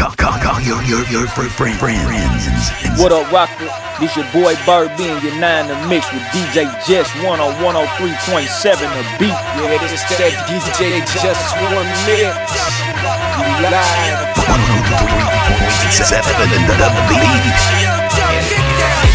Call, call, call your, your, your friend, friend, friends. What up, Rocker? This your boy Bird B and your 9 the mix with DJ Jes One on 103.7 the beat. Yeah, this is that DJ Jes One Mix. Live. 103.7 the, the, the beat.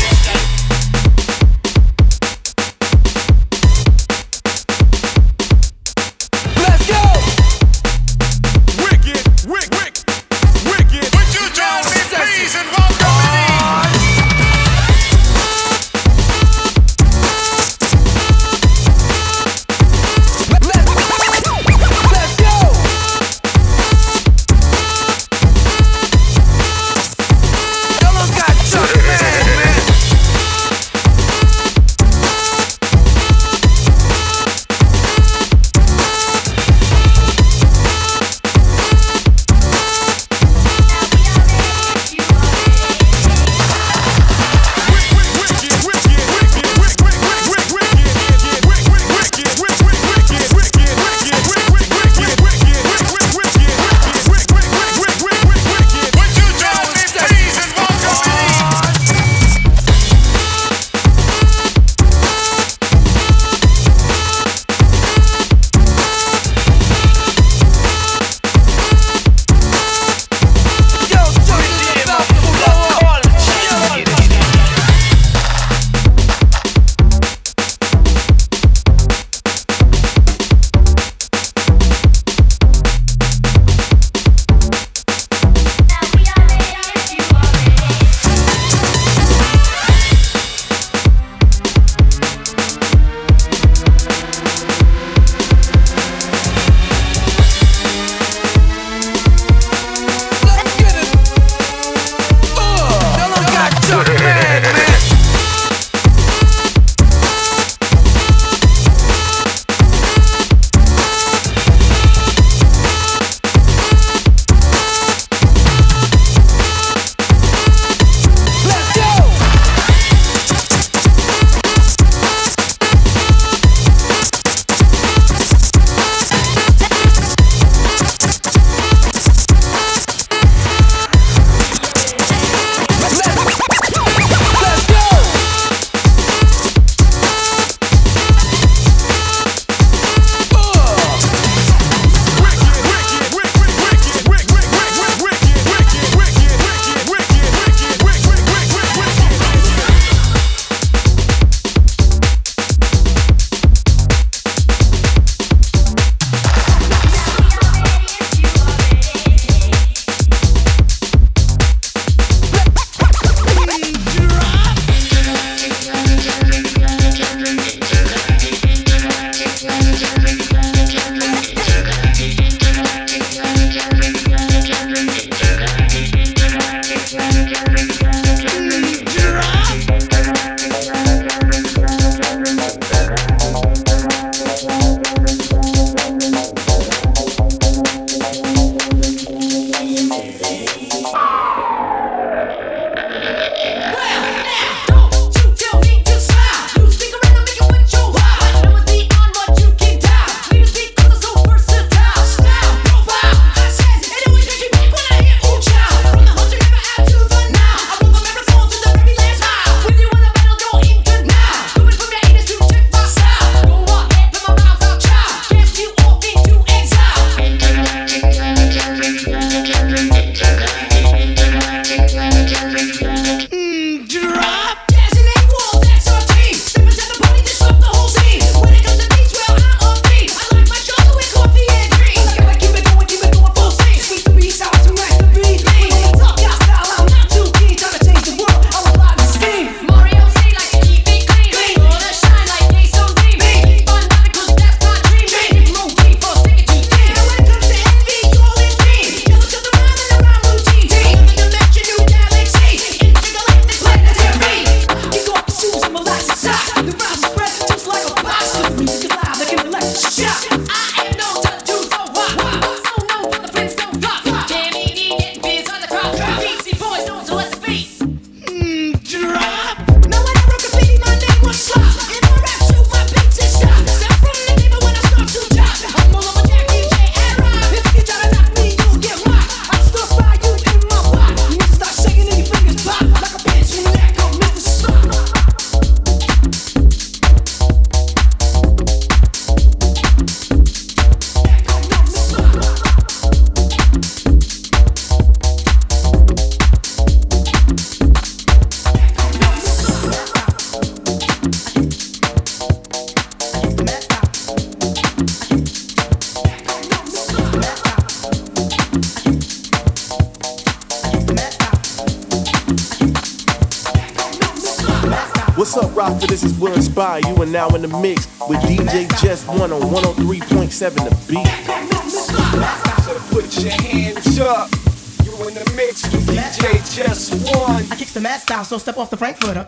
So step off the Frankfurter.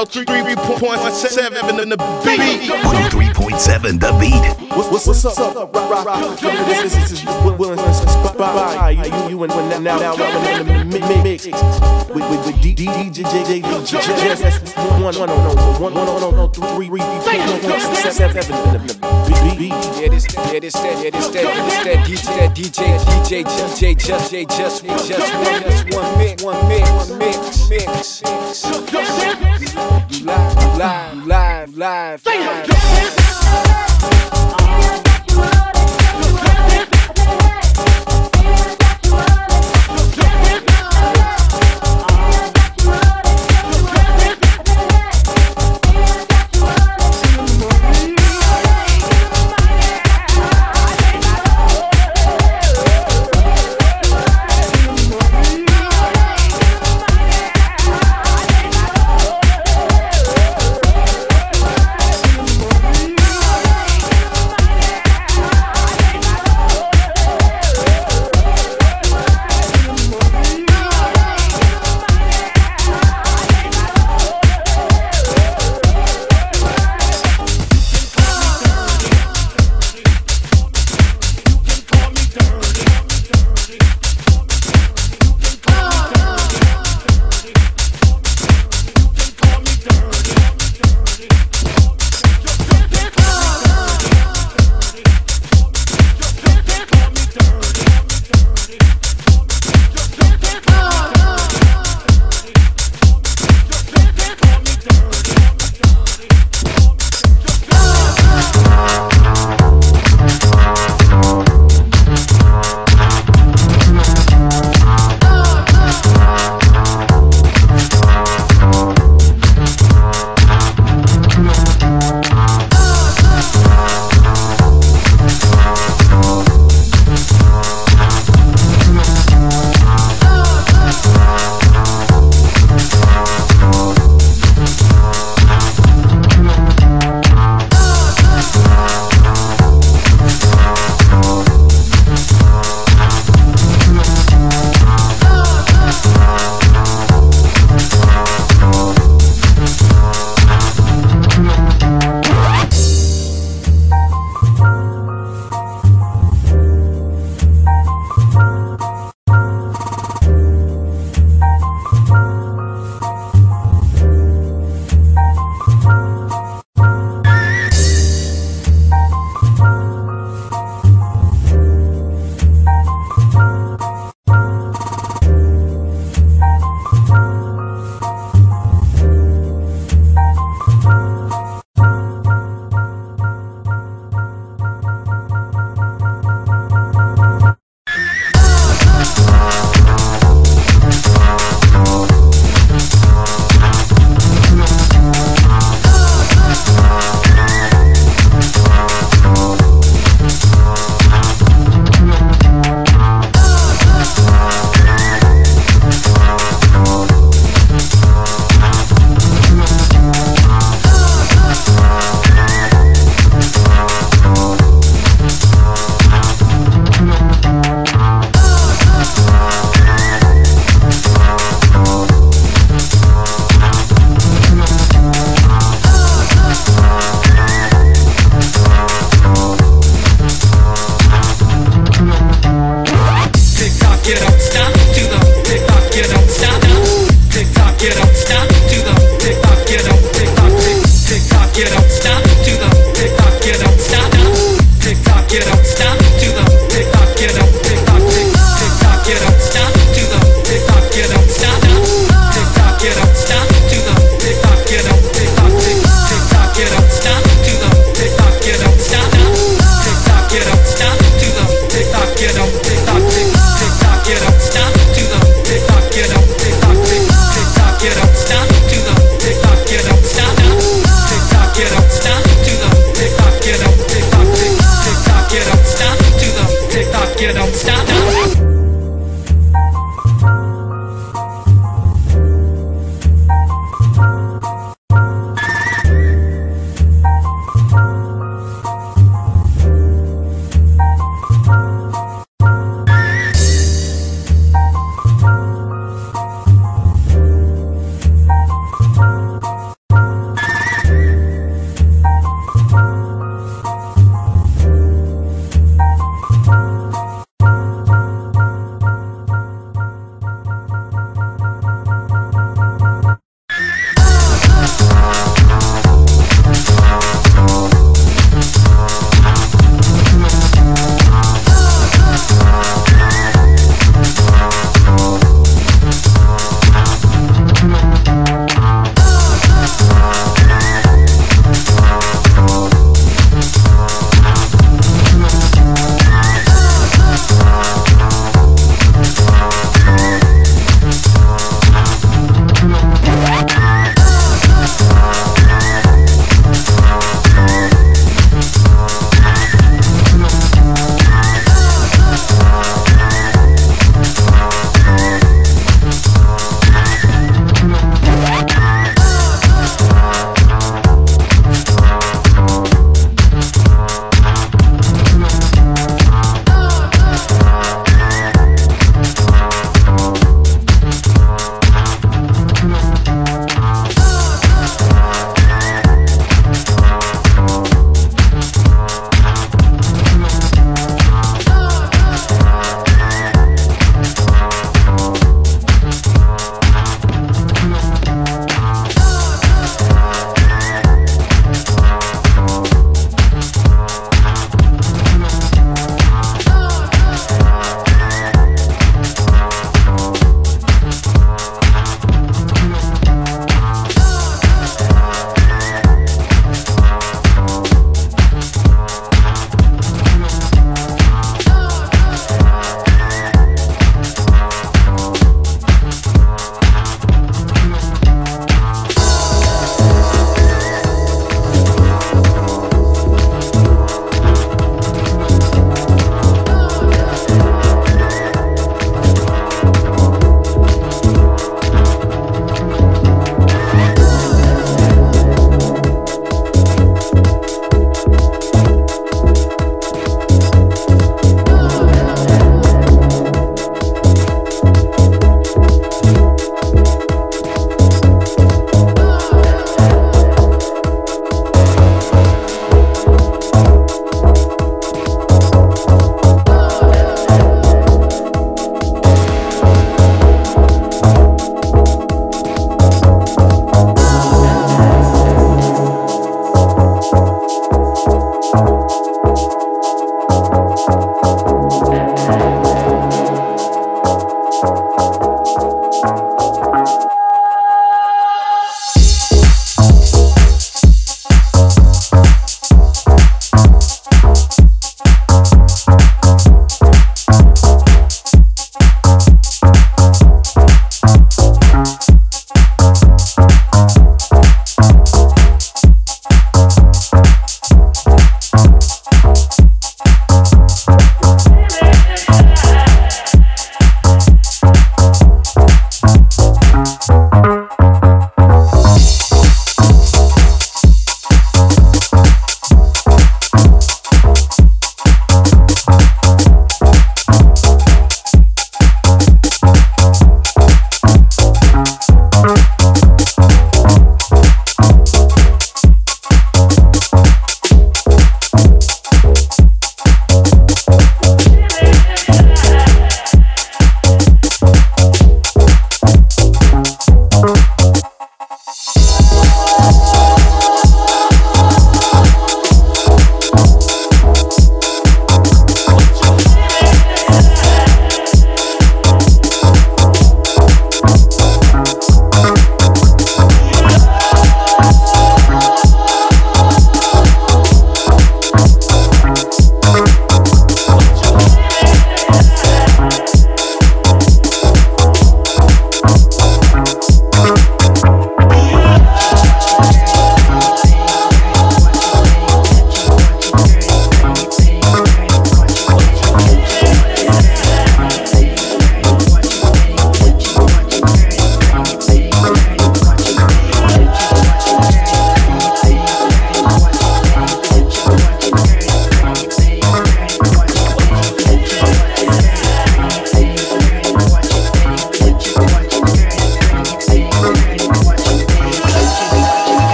103.7 in the beat. What's, what's, what's up? What's up? Rock, rock, rock. This, this, this is what will inspire you. You and now, now, now, now, now, now, now, now, now, now, now, now, now, now, now, now, now, with with with D- D- DJ Jes. That's one, one, one, oh, one, one, one, one, one, three, three, three, point seven, seven, in the beat, beat. Yeah, this, yeah, this, that, yeah, this, that, this, that DJ, that DJ, DJ, DJ, just, J, just, one, just one, just one mix, one mix, one mix, mix, mix. You live, live, live, live, live.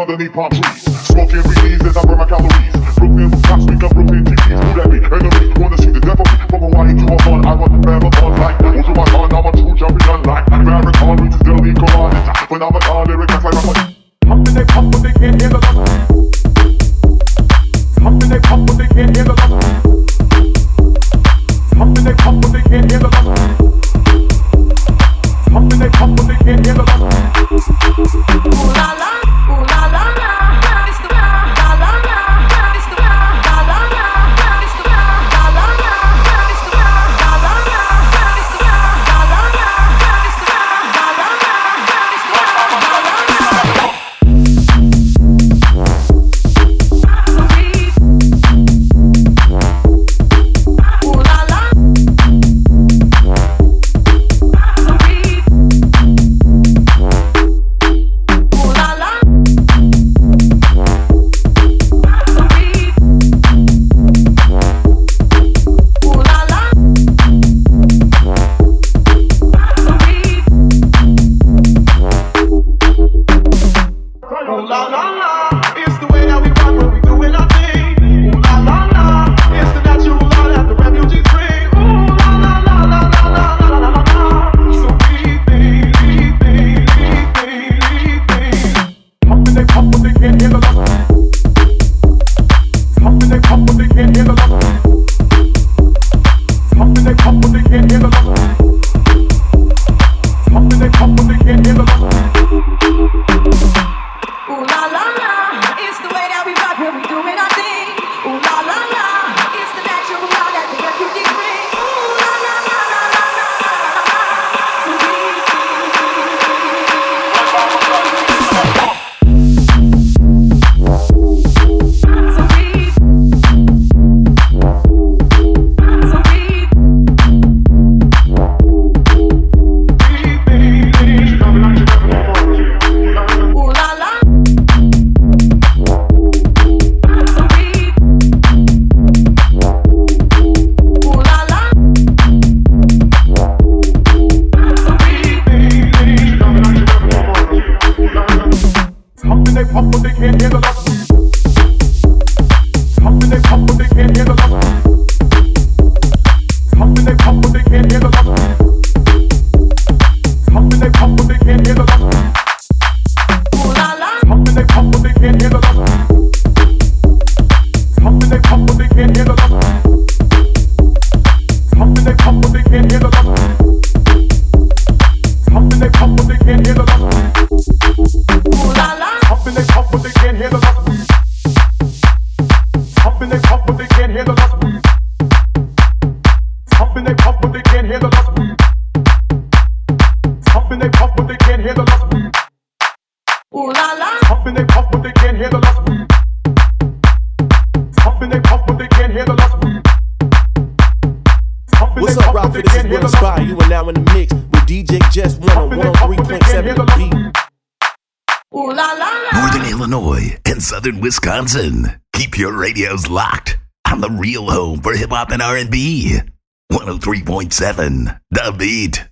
Underneath palm trees. 103.7 The Beat.